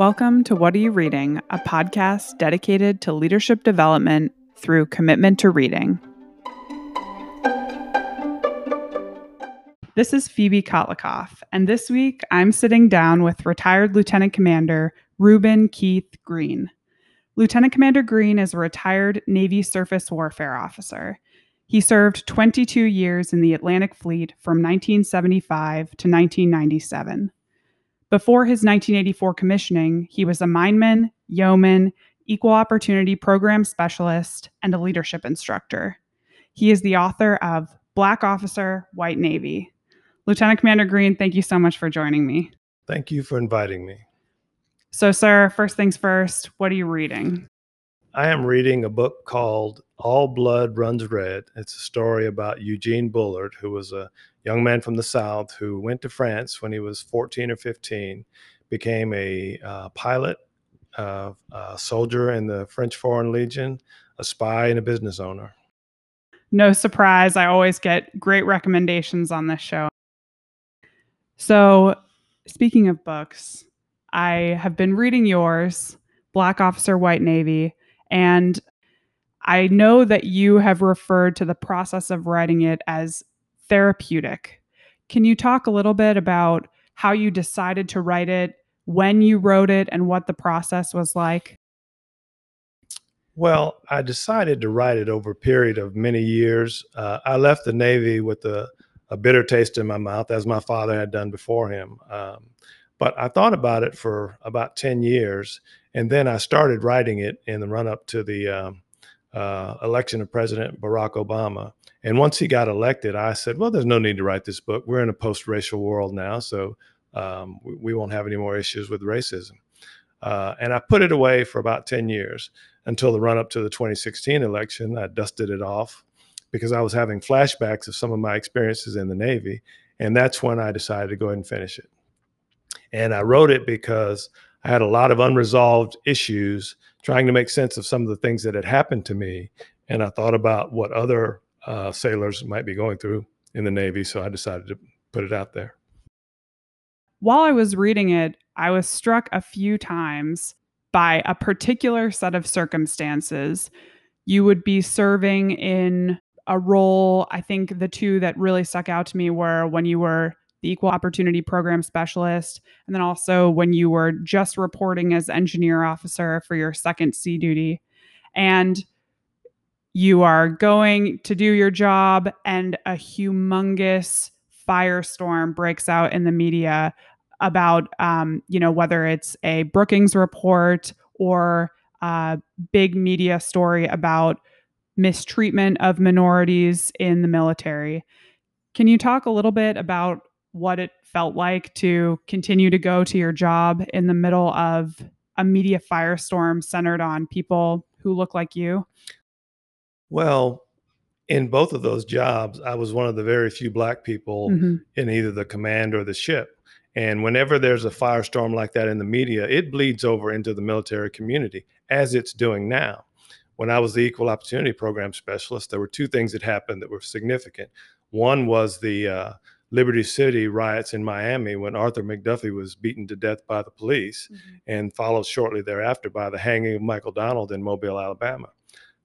Welcome to What Are You Reading, a podcast dedicated to leadership development through commitment to reading. This is Phoebe Kotlikoff, and this week I'm sitting down with retired Lieutenant Commander Reuben Keith Green. Lieutenant Commander Green is a retired Navy surface warfare officer. He served 22 years in the Atlantic Fleet from 1975 to 1997. Before his 1984 commissioning, he was a mineman, yeoman, equal opportunity program specialist, and a leadership instructor. He is the author of Black Officer, White Navy. Lieutenant Commander Green, thank you so much for joining me. Thank you for inviting me. So, sir, first things first, what are you reading? I am reading a book called All Blood Runs Red. It's a story about Eugene Bullard, who was a young man from the South who went to France when he was 14 or 15, became a uh, pilot, uh, a soldier in the French Foreign Legion, a spy, and a business owner. No surprise, I always get great recommendations on this show. So, speaking of books, I have been reading yours, Black Officer, White Navy, and I know that you have referred to the process of writing it as therapeutic. Can you talk a little bit about how you decided to write it, when you wrote it, and what the process was like? Well, I decided to write it over a period of many years. Uh, I left the Navy with a, a, bitter taste in my mouth, as my father had done before him. Um, but I thought about it for about 10 years. And then I started writing it in the run up to the um, uh, election of President Barack Obama. And once he got elected, I said, well, there's no need to write this book. We're in a post racial world now, so um, we, we, won't have any more issues with racism. Uh, and I put it away for about 10 years until the run up to the 2016 election. I dusted it off because I was having flashbacks of some of my experiences in the Navy. And that's when I decided to go ahead and finish it. And I wrote it because I had a lot of unresolved issues trying to make sense of some of the things that had happened to me. And I thought about what other uh, sailors might be going through in the Navy. So I decided to put it out there. While I was reading it, I was struck a few times by a particular set of circumstances. You would be serving in a role. I think the two that really stuck out to me were when you were the equal opportunity program specialist, and then also when you were just reporting as engineer officer for your second sea duty. And you are going to do your job, and a humongous firestorm breaks out in the media about, um, you know, whether it's a Brookings report or a big media story about mistreatment of minorities in the military. Can you talk a little bit about what it felt like to continue to go to your job in the middle of a media firestorm centered on people who look like you? Well, in both of those jobs, I was one of the very few black people mm-hmm. in either the command or the ship. And whenever there's a firestorm like that in the media, it bleeds over into the military community, as it's doing now. When I was the Equal Opportunity Program Specialist, there were two things that happened that were significant. One was the uh, Liberty City riots in Miami when Arthur McDuffie was beaten to death by the police, mm-hmm. and followed shortly thereafter by the hanging of Michael Donald in Mobile, Alabama.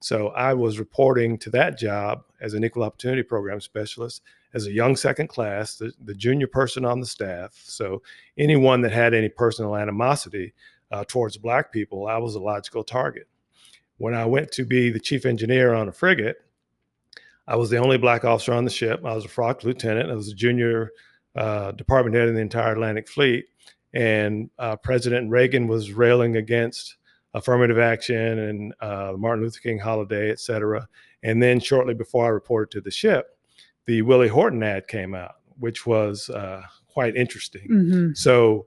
So I was reporting to that job as an equal opportunity program specialist as a young second class, the, the junior person on the staff. So anyone that had any personal animosity uh, towards black people, I was a logical target. When I went to be the chief engineer on a frigate, I was the only black officer on the ship. I was a frock lieutenant. I was a junior uh, department head in the entire Atlantic Fleet. And uh, President Reagan was railing against affirmative action and uh, Martin Luther King holiday, et cetera. And then shortly before I reported to the ship, the Willie Horton ad came out, which was uh, quite interesting. Mm-hmm. So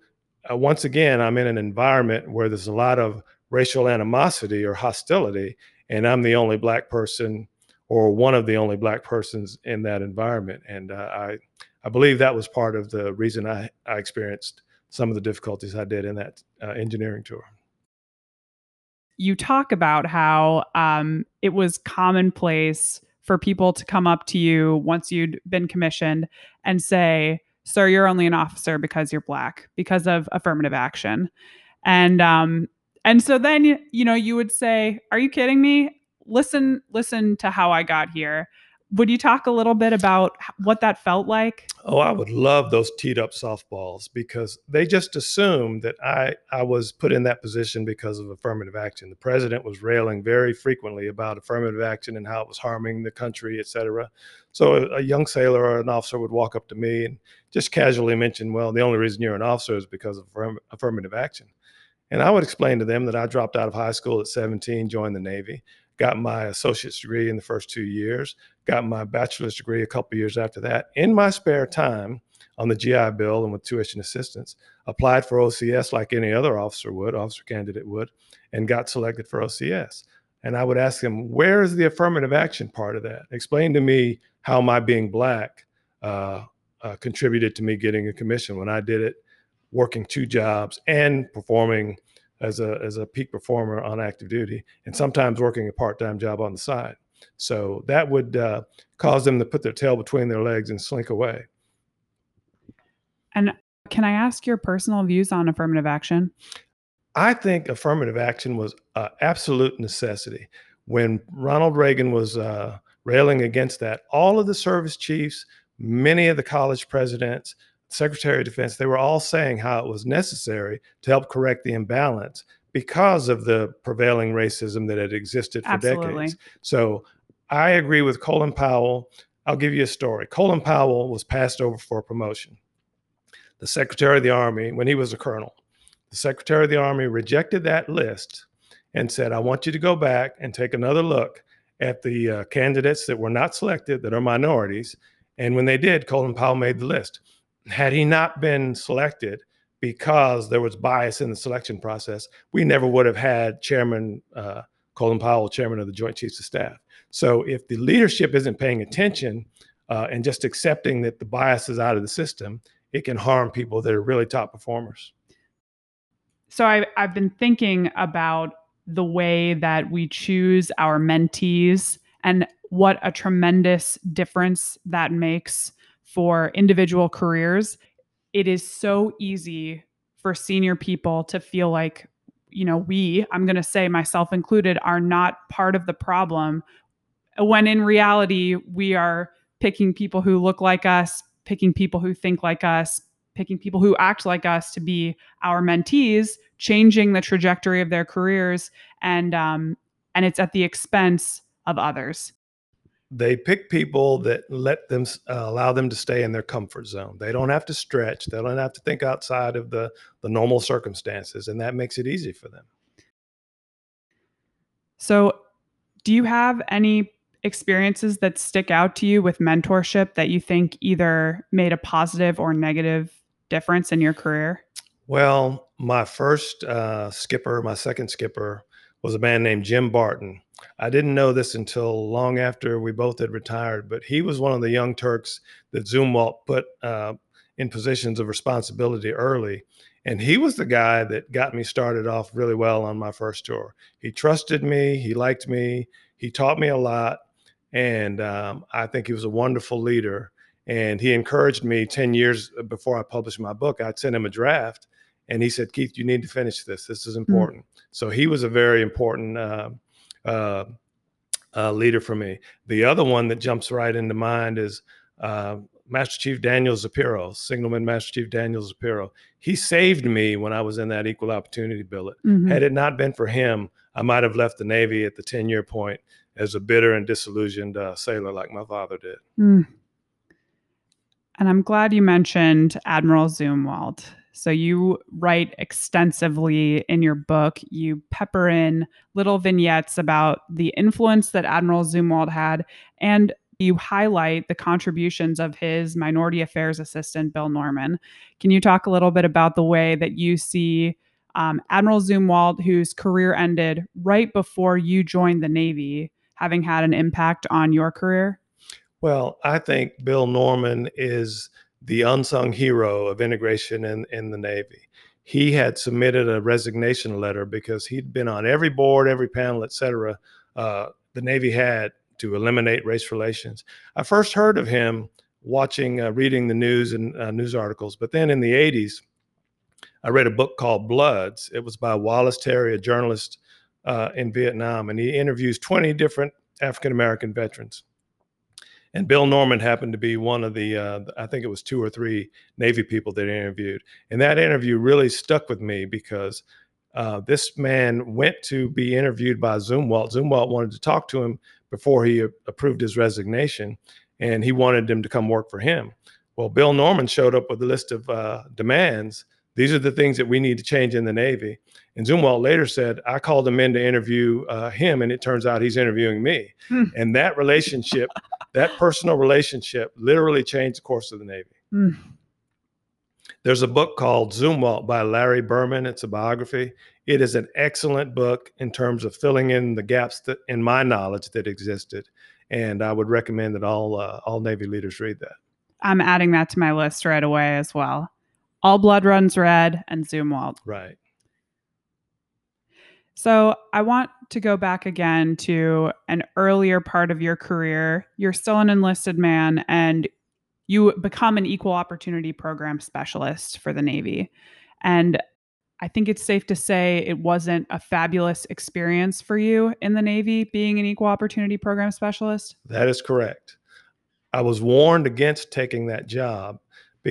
uh, once again, I'm in an environment where there's a lot of racial animosity or hostility, and I'm the only black person or one of the only black persons in that environment. And uh, I, I believe that was part of the reason I, I experienced some of the difficulties I did in that uh, engineering tour you talk about how um, it was commonplace for people to come up to you once you'd been commissioned and say, Sir, you're only an officer because you're black, because of affirmative action. And um and so then you know you would say, "Are you kidding me? Listen listen to how I got here." Would you talk a little bit about what that felt like? Oh, I would love those teed up softballs because they just assumed that I, I was put in that position because of affirmative action. The president was railing very frequently about affirmative action and how it was harming the country, et cetera. So a, a young sailor or an officer would walk up to me and just casually mention, well, the only reason you're an officer is because of affirm- affirmative action. And I would explain to them that I dropped out of high school at 17, joined the Navy got my associate's degree in the first two years, got my bachelor's degree a couple years after that. In my spare time on the GI Bill and with tuition assistance, applied for OCS like any other officer would, officer candidate would, and got selected for OCS. And I would ask them, where is the affirmative action part of that? Explain to me how my being black uh, uh, contributed to me getting a commission when I did it, working two jobs and performing as a as a peak performer on active duty, and sometimes working a part time job on the side. So that would uh, cause them to put their tail between their legs and slink away. And can I ask your personal views on affirmative action? I think affirmative action was an absolute necessity. When Ronald Reagan was uh, railing against that, all of the service chiefs, many of the college presidents, Secretary of Defense, they were all saying how it was necessary to help correct the imbalance because of the prevailing racism that had existed for Absolutely. decades. So I agree with Colin Powell. I'll give you a story. Colin Powell was passed over for a promotion. The Secretary of the Army, when he was a colonel, the Secretary of the Army rejected that list and said, I want you to go back and take another look at the uh, candidates that were not selected that are minorities. And when they did, Colin Powell made the list had he not been selected because there was bias in the selection process, we never would have had Chairman uh, Colin Powell, Chairman of the Joint Chiefs of Staff. So if the leadership isn't paying attention uh, and just accepting that the bias is out of the system, it can harm people that are really top performers. So I, I've been thinking about the way that we choose our mentees and what a tremendous difference that makes for individual careers, it is so easy for senior people to feel like, you know, we, I'm going to say myself included, are not part of the problem. When in reality, we are picking people who look like us, picking people who think like us, picking people who act like us to be our mentees, changing the trajectory of their careers, and um, and it's at the expense of others they pick people that let them uh, allow them to stay in their comfort zone. They don't have to stretch. They don't have to think outside of the the normal circumstances, and that makes it easy for them. So, do you have any experiences that stick out to you with mentorship that you think either made a positive or negative difference in your career? Well, my first uh, skipper, my second skipper, was a man named Jim Barton I didn't know this until long after we both had retired, but he was one of the young Turks that Zumwalt put uh, in positions of responsibility early. And he was the guy that got me started off really well on my first tour. He trusted me, he liked me, he taught me a lot. And um, I think he was a wonderful leader. And he encouraged me 10 years before I published my book. I'd sent him a draft, and he said, Keith, you need to finish this. This is hmm. important. Mm-hmm. So he was a very important. Uh, uh, uh, leader for me. The other one that jumps right into mind is uh, Master Chief Daniel Zapiro, Signalman Master Chief Daniel Zapiro. He saved me when I was in that equal opportunity billet. Mm-hmm. Had it not been for him, I might have left the Navy at the 10 year point as a bitter and disillusioned uh, sailor like my father did. Mm. And I'm glad you mentioned Admiral Zumwalt. So you write extensively in your book. You pepper in little vignettes about the influence that Admiral Zumwalt had, and you highlight the contributions of his minority affairs assistant, Bill Norman. Can you talk a little bit about the way that you see um, Admiral Zumwalt, whose career ended right before you joined the Navy, having had an impact on your career? Well, I think Bill Norman is the unsung hero of integration in, in the Navy. He had submitted a resignation letter because he'd been on every board, every panel, et cetera, uh, the Navy had to eliminate race relations. I first heard of him watching, uh, reading the news and uh, news articles, but then in the 80s, I read a book called Bloods. It was by Wallace Terry, a journalist uh, in Vietnam, and he interviews 20 different African American veterans. And Bill Norman happened to be one of the, uh, I think it was two or three Navy people that interviewed. And that interview really stuck with me because uh, this man went to be interviewed by Zumwalt. Zumwalt wanted to talk to him before he approved his resignation, and he wanted him to come work for him. Well, Bill Norman showed up with a list of uh, demands. These are the things that we need to change in the Navy. And Zumwalt later said, I called him in to interview uh, him, and it turns out he's interviewing me. Hmm. And that relationship, that personal relationship, literally changed the course of the Navy. Hmm. There's a book called Zumwalt by Larry Berman. It's a biography. It is an excellent book in terms of filling in the gaps that in my knowledge that existed. And I would recommend that all uh, all Navy leaders read that. I'm adding that to my list right away as well. All Blood Runs Red and Zumwalt. Right. So I want to go back again to an earlier part of your career. You're still an enlisted man and you become an equal opportunity program specialist for the Navy. And I think it's safe to say it wasn't a fabulous experience for you in the Navy being an equal opportunity program specialist. That is correct. I was warned against taking that job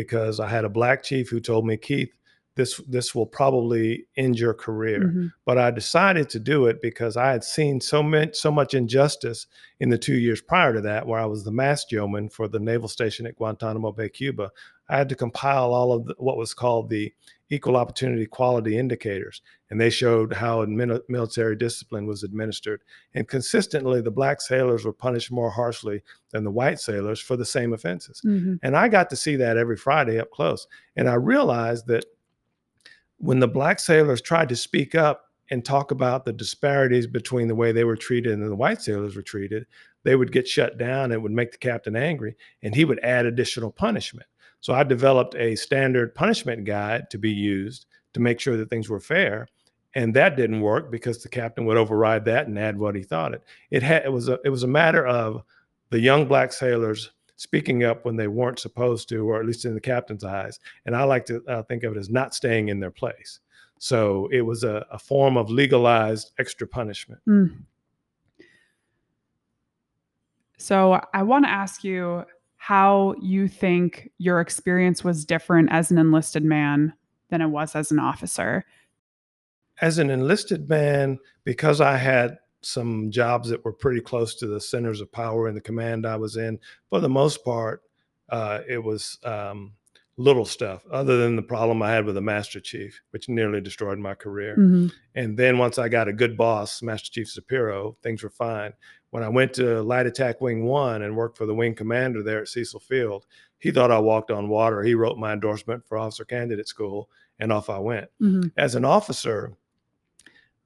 because I had a black chief who told me, Keith, this this will probably end your career. Mm-hmm. But I decided to do it because I had seen so much so much injustice in the two years prior to that, where I was the mast yeoman for the naval station at Guantanamo Bay, Cuba. I had to compile all of the, what was called the equal opportunity quality indicators, and they showed how military discipline was administered. And consistently, the black sailors were punished more harshly than the white sailors for the same offenses. Mm-hmm. And I got to see that every Friday up close. And I realized that when the black sailors tried to speak up and talk about the disparities between the way they were treated and the white sailors were treated, they would get shut down. It would make the captain angry, and he would add additional punishment. So I developed a standard punishment guide to be used to make sure that things were fair. And that didn't work because the captain would override that and add what he thought it. It had it was a it was a matter of the young black sailors speaking up when they weren't supposed to, or at least in the captain's eyes. And I like to uh, think of it as not staying in their place. So it was a, a form of legalized extra punishment. Mm. So I want to ask you how you think your experience was different as an enlisted man than it was as an officer. As an enlisted man, because I had some jobs that were pretty close to the centers of power in the command I was in, for the most part, uh, it was um, little stuff other than the problem I had with the master chief, which nearly destroyed my career. Mm-hmm. And then once I got a good boss, Master Chief Shapiro, things were fine. When I went to Light Attack Wing One and worked for the wing commander there at Cecil Field, he thought I walked on water. He wrote my endorsement for officer candidate school, and off I went. Mm-hmm. As an officer,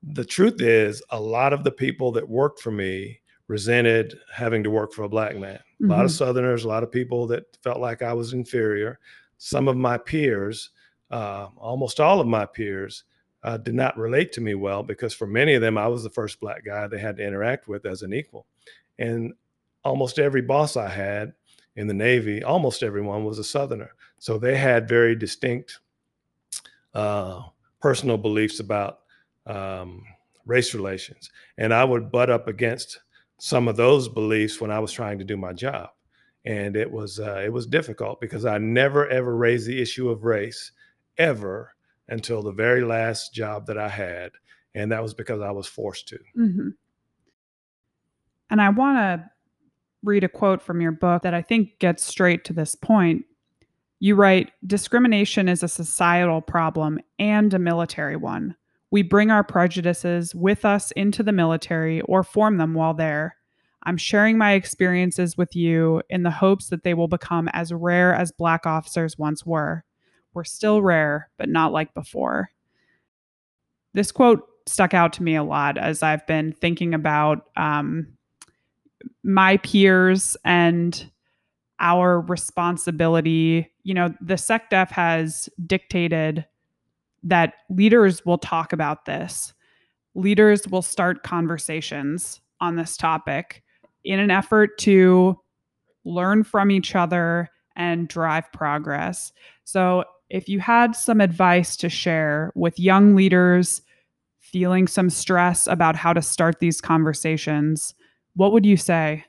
the truth is, a lot of the people that worked for me resented having to work for a black man. Mm-hmm. A lot of mm-hmm. Southerners, a lot of people that felt like I was inferior some of my peers, uh, almost all of my peers, uh, did not relate to me well because for many of them, I was the first black guy they had to interact with as an equal. And almost every boss I had in the Navy, almost everyone was a Southerner. So they had very distinct uh, personal beliefs about um, race relations. And I would butt up against some of those beliefs when I was trying to do my job and it was uh, it was difficult because I never ever raised the issue of race ever until the very last job that I had, and that was because I was forced to. Mm-hmm. And I want to read a quote from your book that I think gets straight to this point. You write, discrimination is a societal problem and a military one. We bring our prejudices with us into the military or form them while there. I'm sharing my experiences with you in the hopes that they will become as rare as Black officers once were. We're still rare, but not like before. This quote stuck out to me a lot as I've been thinking about um, my peers and our responsibility. You know, the SecDef has dictated that leaders will talk about this, leaders will start conversations on this topic in an effort to learn from each other and drive progress. So, if you had some advice to share with young leaders feeling some stress about how to start these conversations, what would you say?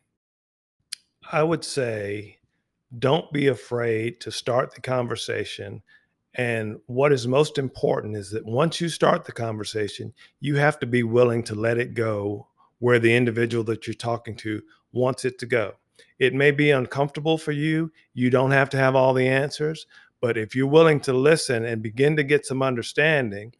I would say don't be afraid to start the conversation. And what is most important is that once you start the conversation, you have to be willing to let it go where the individual that you're talking to wants it to go. It may be uncomfortable for you. You don't have to have all the answers, but if you're willing to listen and begin to get some understanding,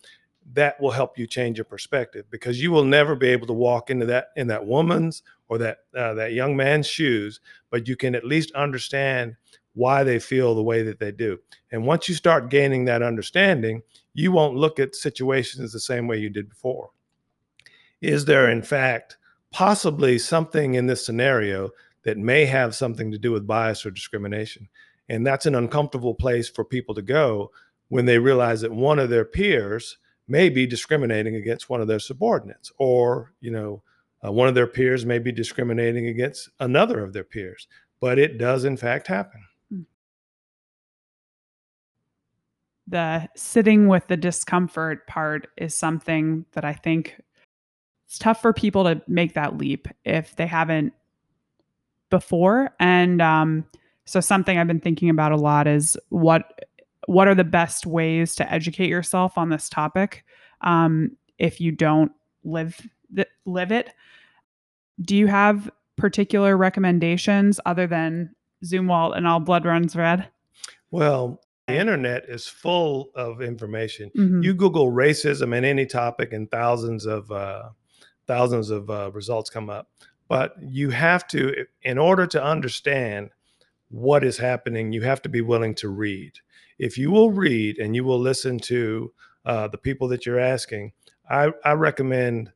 that will help you change your perspective because you will never be able to walk into that in that woman's or that uh, that young man's shoes, but you can at least understand why they feel the way that they do. And once you start gaining that understanding, you won't look at situations the same way you did before. Is there, in fact, possibly something in this scenario that may have something to do with bias or discrimination? And that's an uncomfortable place for people to go when they realize that one of their peers may be discriminating against one of their subordinates or, you know, uh, one of their peers may be discriminating against another of their peers, but it does in fact happen. The sitting with the discomfort part is something that I think it's tough for people to make that leap if they haven't before. And um, so something I've been thinking about a lot is what what are the best ways to educate yourself on this topic um, if you don't live th- live it do you have particular recommendations other than Zumwalt and all blood runs red? Well, the internet is full of information. Mm-hmm. You Google racism and any topic, and thousands of uh, thousands of uh, results come up. But you have to, in order to understand what is happening, you have to be willing to read. If you will read and you will listen to uh, the people that you're asking, I, I recommend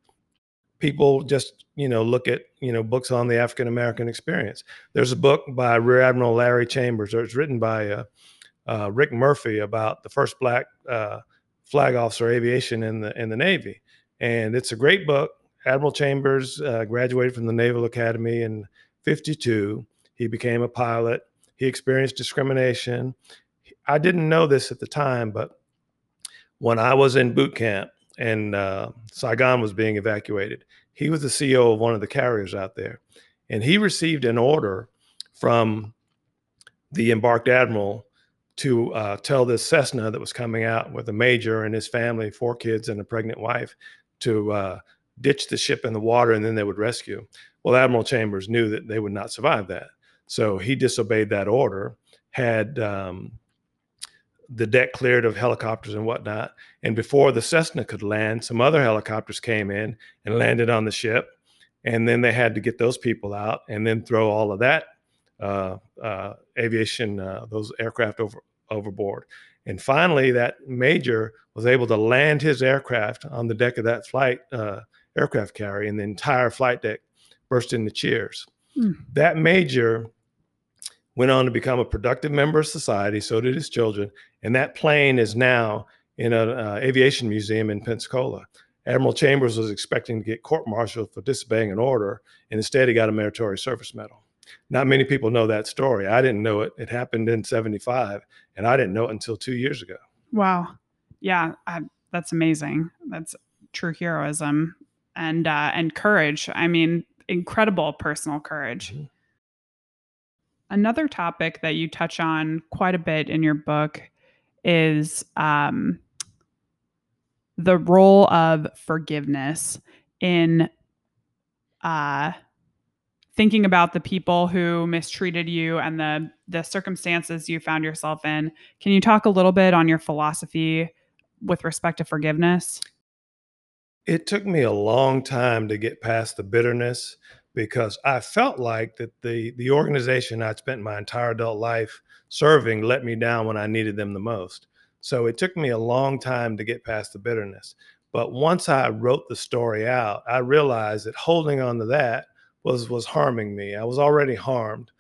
people just you know look at you know books on the African American experience. There's a book by Rear Admiral Larry Chambers, or it's written by uh, uh, Rick Murphy about the first black uh, flag officer aviation in the in the Navy, and it's a great book. Admiral Chambers uh, graduated from the Naval Academy in '52. He became a pilot. He experienced discrimination. I didn't know this at the time, but when I was in boot camp, and uh, Saigon was being evacuated. He was the CEO of one of the carriers out there, and he received an order from the embarked admiral to uh, tell this Cessna that was coming out with a major and his family, four kids and a pregnant wife, to uh, ditch the ship in the water and then they would rescue. Well, Admiral Chambers knew that they would not survive that, so he disobeyed that order. Had um, the deck cleared of helicopters and whatnot. And before the Cessna could land, some other helicopters came in and landed on the ship. And then they had to get those people out and then throw all of that aviation, uh, those aircraft over overboard. And finally, that major was able to land his aircraft on the deck of that flight uh, aircraft carrier, and the entire flight deck burst into cheers. Mm. That major went on to become a productive member of society. So did his children. And that plane is now in an uh, aviation museum in Pensacola. Admiral Chambers was expecting to get court-martialed for disobeying an order, and instead he got a meritorious service medal. Not many people know that story. I didn't know it. It happened in 75, and I didn't know it until two years ago. Wow. Yeah, I, that's amazing. That's true heroism and uh, and courage. I mean, incredible personal courage. Mm-hmm. Another topic that you touch on quite a bit in your book is um, the role of forgiveness in uh, thinking about the people who mistreated you and the the circumstances you found yourself in. Can you talk a little bit on your philosophy with respect to forgiveness? It took me a long time to get past the bitterness because I felt like that the the organization I'd spent my entire adult life serving let me down when I needed them the most. So it took me a long time to get past the bitterness. But once I wrote the story out, I realized that holding on to that was was harming me. I was already harmed,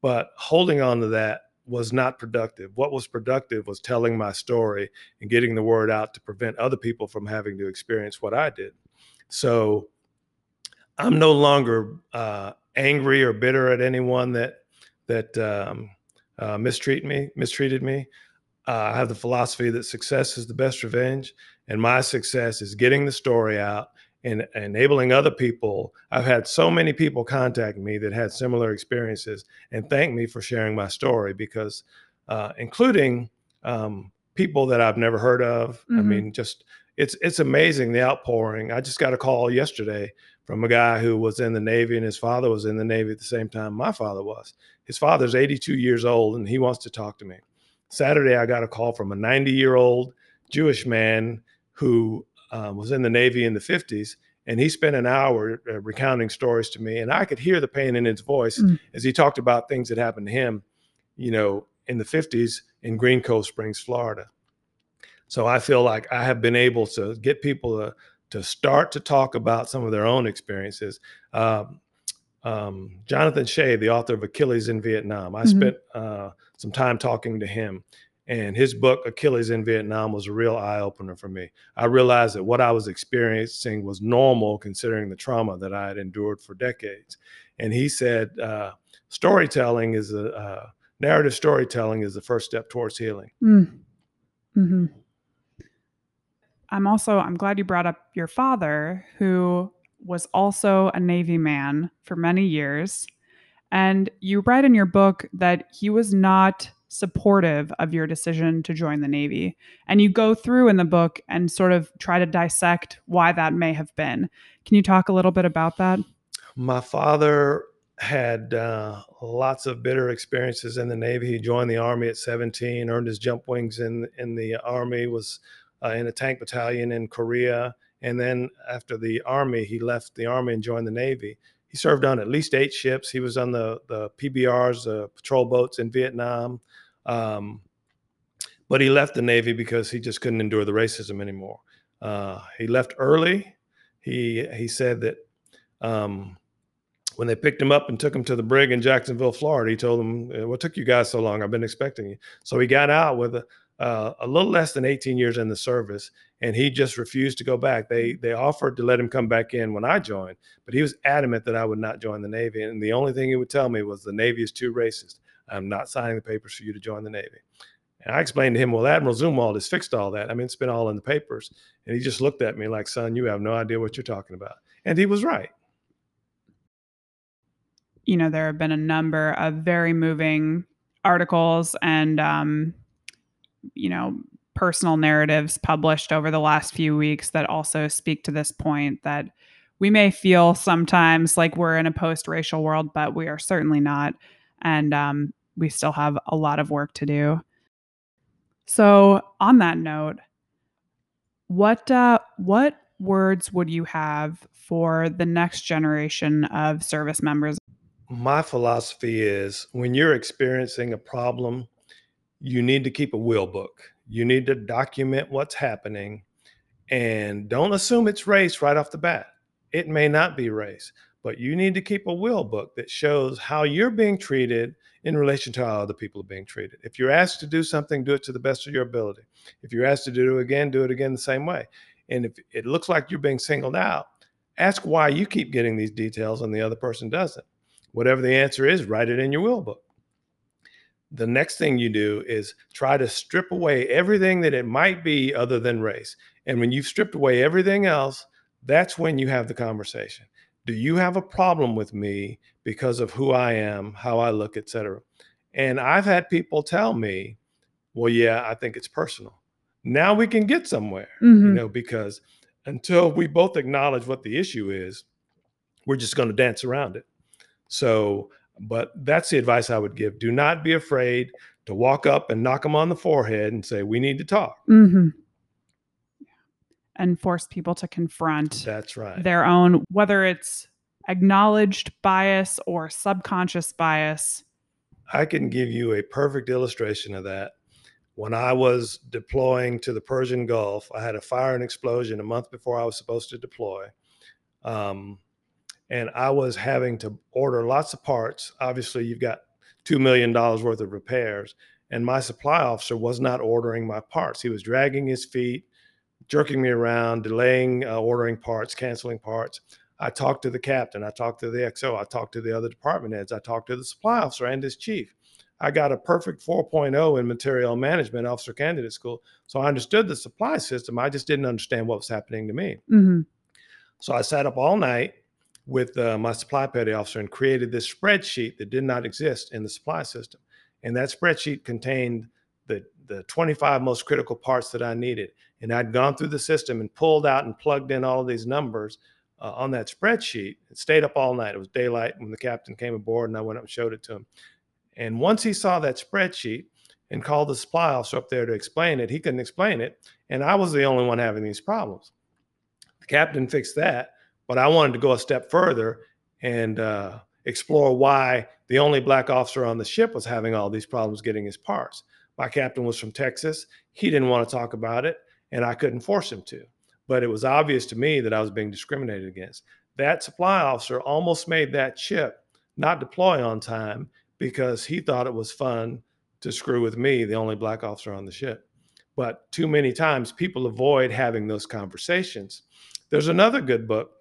but holding on to that was not productive. What was productive was telling my story and getting the word out to prevent other people from having to experience what I did. So I'm no longer uh, angry or bitter at anyone that that um, uh, mistreat me, mistreated me. Uh, I have the philosophy that success is the best revenge, and my success is getting the story out and enabling other people. I've had so many people contact me that had similar experiences and thank me for sharing my story because, uh, including um, people that I've never heard of. Mm-hmm. I mean, just it's it's amazing the outpouring. I just got a call yesterday from a guy who was in the Navy and his father was in the Navy at the same time my father was. His father's 82 years old and he wants to talk to me. Saturday, I got a call from a 90 year old Jewish man who um, was in the Navy in the 50s. And he spent an hour uh, recounting stories to me, and I could hear the pain in his voice mm. as he talked about things that happened to him, you know, in the 50s in Green Cove Springs, Florida. So I feel like I have been able to get people to, to start to talk about some of their own experiences. Um, um, Jonathan Shay, the author of Achilles in Vietnam, I mm-hmm. spent uh, some time talking to him. And his book, Achilles in Vietnam, was a real eye opener for me. I realized that what I was experiencing was normal considering the trauma that I had endured for decades. And he said, uh, storytelling is a uh, narrative storytelling is the first step towards healing. Mm. Mm-hmm. I'm also I'm glad you brought up your father, who was also a Navy man for many years. And you write in your book that he was not supportive of your decision to join the Navy. And you go through in the book and sort of try to dissect why that may have been. Can you talk a little bit about that? My father had uh, lots of bitter experiences in the Navy. He joined the Army at 17, earned his jump wings in, in the Army, was uh, in a tank battalion in Korea. And then after the Army, he left the Army and joined the Navy. He served on at least eight ships. He was on the, the PBRs, the patrol boats in Vietnam. Um, but he left the Navy because he just couldn't endure the racism anymore. Uh, he left early. He he said that um, when they picked him up and took him to the brig in Jacksonville, Florida, he told them, "What took you guys so long? I've been expecting you." So he got out with a, uh, a little less than 18 years in the service, and he just refused to go back. They they offered to let him come back in when I joined, but he was adamant that I would not join the Navy. And the only thing he would tell me was the Navy is too racist. I'm not signing the papers for you to join the Navy. And I explained to him, well, Admiral Zumwalt has fixed all that. I mean, it's been all in the papers. And he just looked at me like, son, you have no idea what you're talking about. And he was right. You know, there have been a number of very moving articles and, um, you know, personal narratives published over the last few weeks that also speak to this point that we may feel sometimes like we're in a post racial world, but we are certainly not and um, we still have a lot of work to do. So, on that note, what uh, what words would you have for the next generation of service members? My philosophy is when you're experiencing a problem, you need to keep a wheel book. You need to document what's happening and don't assume it's race right off the bat. It may not be race but you need to keep a wheel book that shows how you're being treated in relation to how other people are being treated. If you're asked to do something, do it to the best of your ability. If you're asked to do it again, do it again the same way. And if it looks like you're being singled out, ask why you keep getting these details and the other person doesn't. Whatever the answer is, write it in your wheel book. The next thing you do is try to strip away everything that it might be other than race. And when you've stripped away everything else, that's when you have the conversation do you have a problem with me because of who I am, how I look, etc. And I've had people tell me, well, yeah, I think it's personal. Now we can get somewhere, mm-hmm. you know, because until we both acknowledge what the issue is, we're just going to dance around it. So, but that's the advice I would give. Do not be afraid to walk up and knock them on the forehead and say, we need to talk. Mm-hmm. And force people to confront that's right. their own whether it's acknowledged bias or subconscious bias. I can give you a perfect illustration of that. When i was deploying to the persian gulf i had a fire and explosion a month before i was supposed to deploy. Um, and i was having to order lots of parts obviously you've got $2 million worth of repairs and my supply officer was not ordering my parts he was dragging his feet jerking me around, delaying uh, ordering parts, canceling parts. I talked to the captain. I talked to the XO. I talked to the other department heads. I talked to the supply officer and his chief. I got a perfect 4.0 in material management, officer candidate school. So I understood the supply system. I just didn't understand what was happening to me. Mm-hmm. So I sat up all night with uh, my supply petty officer and created this spreadsheet that did not exist in the supply system. And that spreadsheet contained the, the 25 most critical parts that I needed. And I'd gone through the system and pulled out and plugged in all of these numbers uh, on that spreadsheet. It stayed up all night. It was daylight when the captain came aboard, and I went up and showed it to him. And once he saw that spreadsheet and called the supply officer up there to explain it, he couldn't explain it. And I was the only one having these problems. The captain fixed that, but I wanted to go a step further and uh, explore why the only black officer on the ship was having all these problems getting his parts. My captain was from Texas. He didn't want to talk about it, and I couldn't force him to. But it was obvious to me that I was being discriminated against. That supply officer almost made that ship not deploy on time because he thought it was fun to screw with me, the only black officer on the ship. But too many times people avoid having those conversations. There's another good book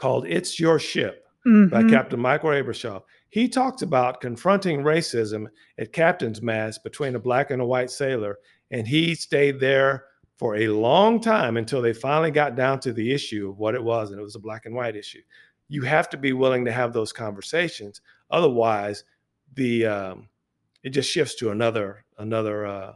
called It's Your Ship mm-hmm. by Captain Michael Abrashoff. He talks about confronting racism at captain's mast between a black and a white sailor, and he stayed there for a long time until they finally got down to the issue of what it was, and it was a black and white issue. You have to be willing to have those conversations. Otherwise, the um, it just shifts to another another uh,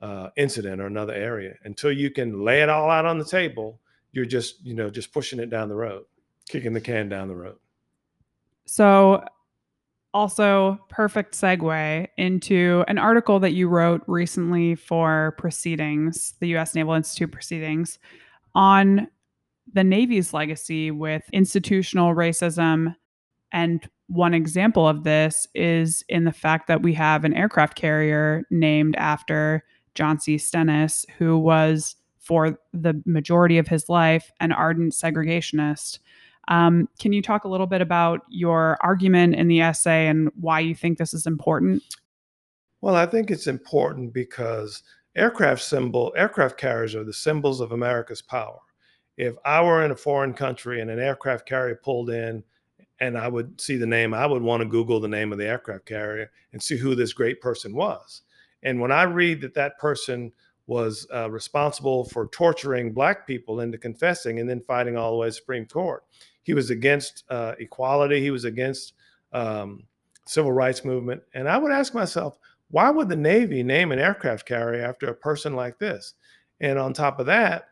uh, incident or another area until you can lay it all out on the table. You're just you know just pushing it down the road, kicking the can down the road. So, also perfect segue into an article that you wrote recently for Proceedings, the U.S. Naval Institute Proceedings, on the Navy's legacy with institutional racism and one example of this is in the fact that we have an aircraft carrier named after John C. Stennis, who was, for the majority of his life, an ardent segregationist. Um, can you talk a little bit about your argument in the essay and why you think this is important? Well, I think it's important because aircraft symbol aircraft carriers are the symbols of America's power. If I were in a foreign country and an aircraft carrier pulled in and I would see the name, I would want to Google the name of the aircraft carrier and see who this great person was. And when I read that that person was uh, responsible for torturing black people into confessing and then fighting all the way to Supreme Court, he was against uh, equality, he was against um, civil rights movement. And I would ask myself, why would the Navy name an aircraft carrier after a person like this? And on top of that,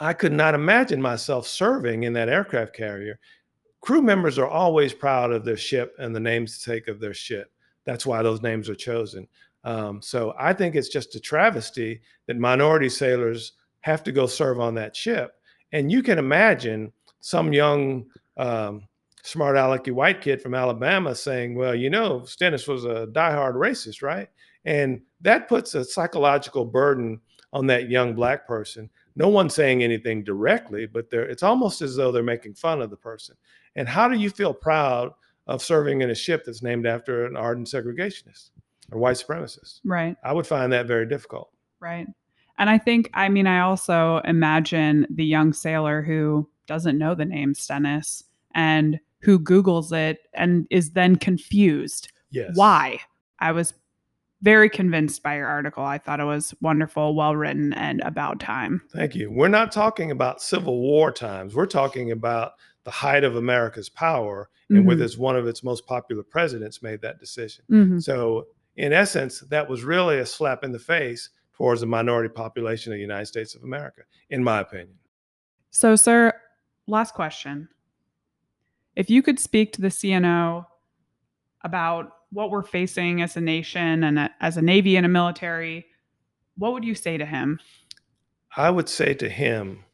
I could not imagine myself serving in that aircraft carrier crew members are always proud of their ship and the namesake of their ship. That's why those names are chosen. Um, so I think it's just a travesty that minority sailors have to go serve on that ship. And you can imagine some young, um, smart alecky white kid from Alabama saying, well, you know, Stennis was a diehard racist, right? And that puts a psychological burden on that young black person. No one's saying anything directly, but it's almost as though they're making fun of the person. And how do you feel proud of serving in a ship that's named after an ardent segregationist or white supremacist? Right. I would find that very difficult. Right. And I think, I mean, I also imagine the young sailor who doesn't know the name Stennis and who Googles it and is then confused. Yes. Why? I was very convinced by your article. I thought it was wonderful, well written, and about time. Thank you. We're not talking about Civil War times. We're talking about the height of America's power, and mm-hmm. with its one of its most popular presidents made that decision. Mm-hmm. So, in essence, that was really a slap in the face towards the minority population of the United States of America, in my opinion. So, sir, last question. If you could speak to the CNO about what we're facing as a nation and a, as a Navy and a military, what would you say to him? I would say to him,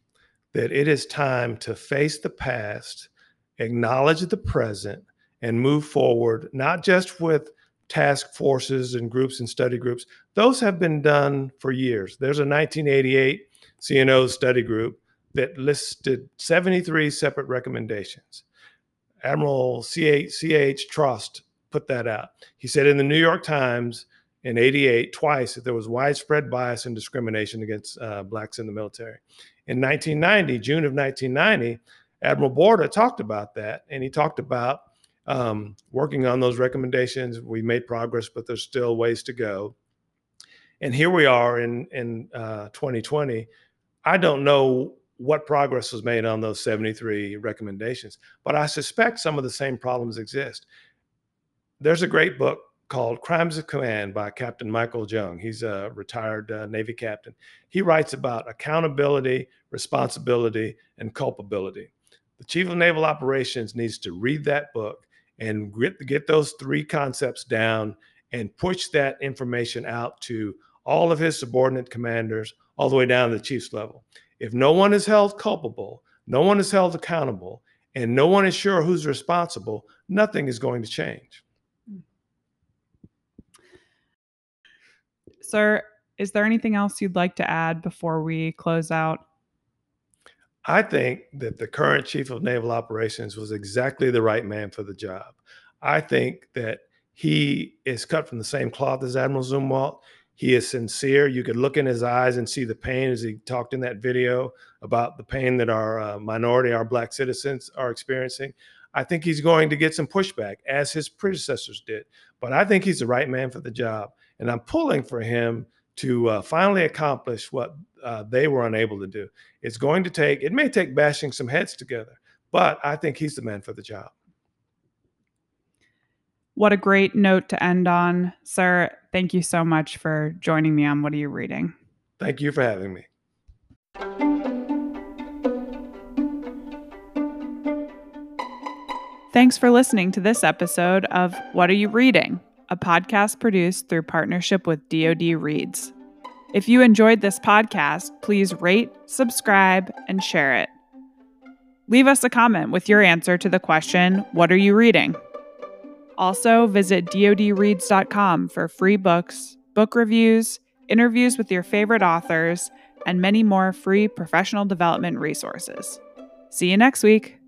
that it is time to face the past, acknowledge the present, and move forward, not just with task forces and groups and study groups. Those have been done for years. There's a 1988 CNO study group that listed 73 separate recommendations. Admiral C.H. Trost put that out. He said in the New York Times in 88 twice that there was widespread bias and discrimination against uh, blacks in the military in 1990, June of 1990, Admiral Boorda talked about that, and he talked about um, working on those recommendations. We made progress, but there's still ways to go. And here we are in in uh, 2020. I don't know what progress was made on those 73 recommendations, but I suspect some of the same problems exist. There's a great book called Crimes of Command by Captain Michael Junge. He's a retired uh, Navy captain. He writes about accountability, responsibility, and culpability. The Chief of Naval Operations needs to read that book and get, get those three concepts down and push that information out to all of his subordinate commanders, all the way down to the chief's level. If no one is held culpable, no one is held accountable, and no one is sure who's responsible, nothing is going to change. Sir, is there anything else you'd like to add before we close out? I think that the current chief of naval operations was exactly the right man for the job. I think that he is cut from the same cloth as Admiral Zumwalt. He is sincere. You could look in his eyes and see the pain as he talked in that video about the pain that our uh, minority, our black citizens are experiencing. I think he's going to get some pushback as his predecessors did. But I think he's the right man for the job. And I'm pulling for him to uh, finally accomplish what uh, they were unable to do. It's going to take, it may take bashing some heads together, but I think he's the man for the job. What a great note to end on. Sir, thank you so much for joining me on What Are You Reading? Thank you for having me. Thanks for listening to this episode of What Are You Reading? a podcast produced through partnership with DoD Reads. If you enjoyed this podcast, please rate, subscribe, and share it. Leave us a comment with your answer to the question, What are you reading? Also, visit dodreads.com for free books, book reviews, interviews with your favorite authors, and many more free professional development resources. See you next week.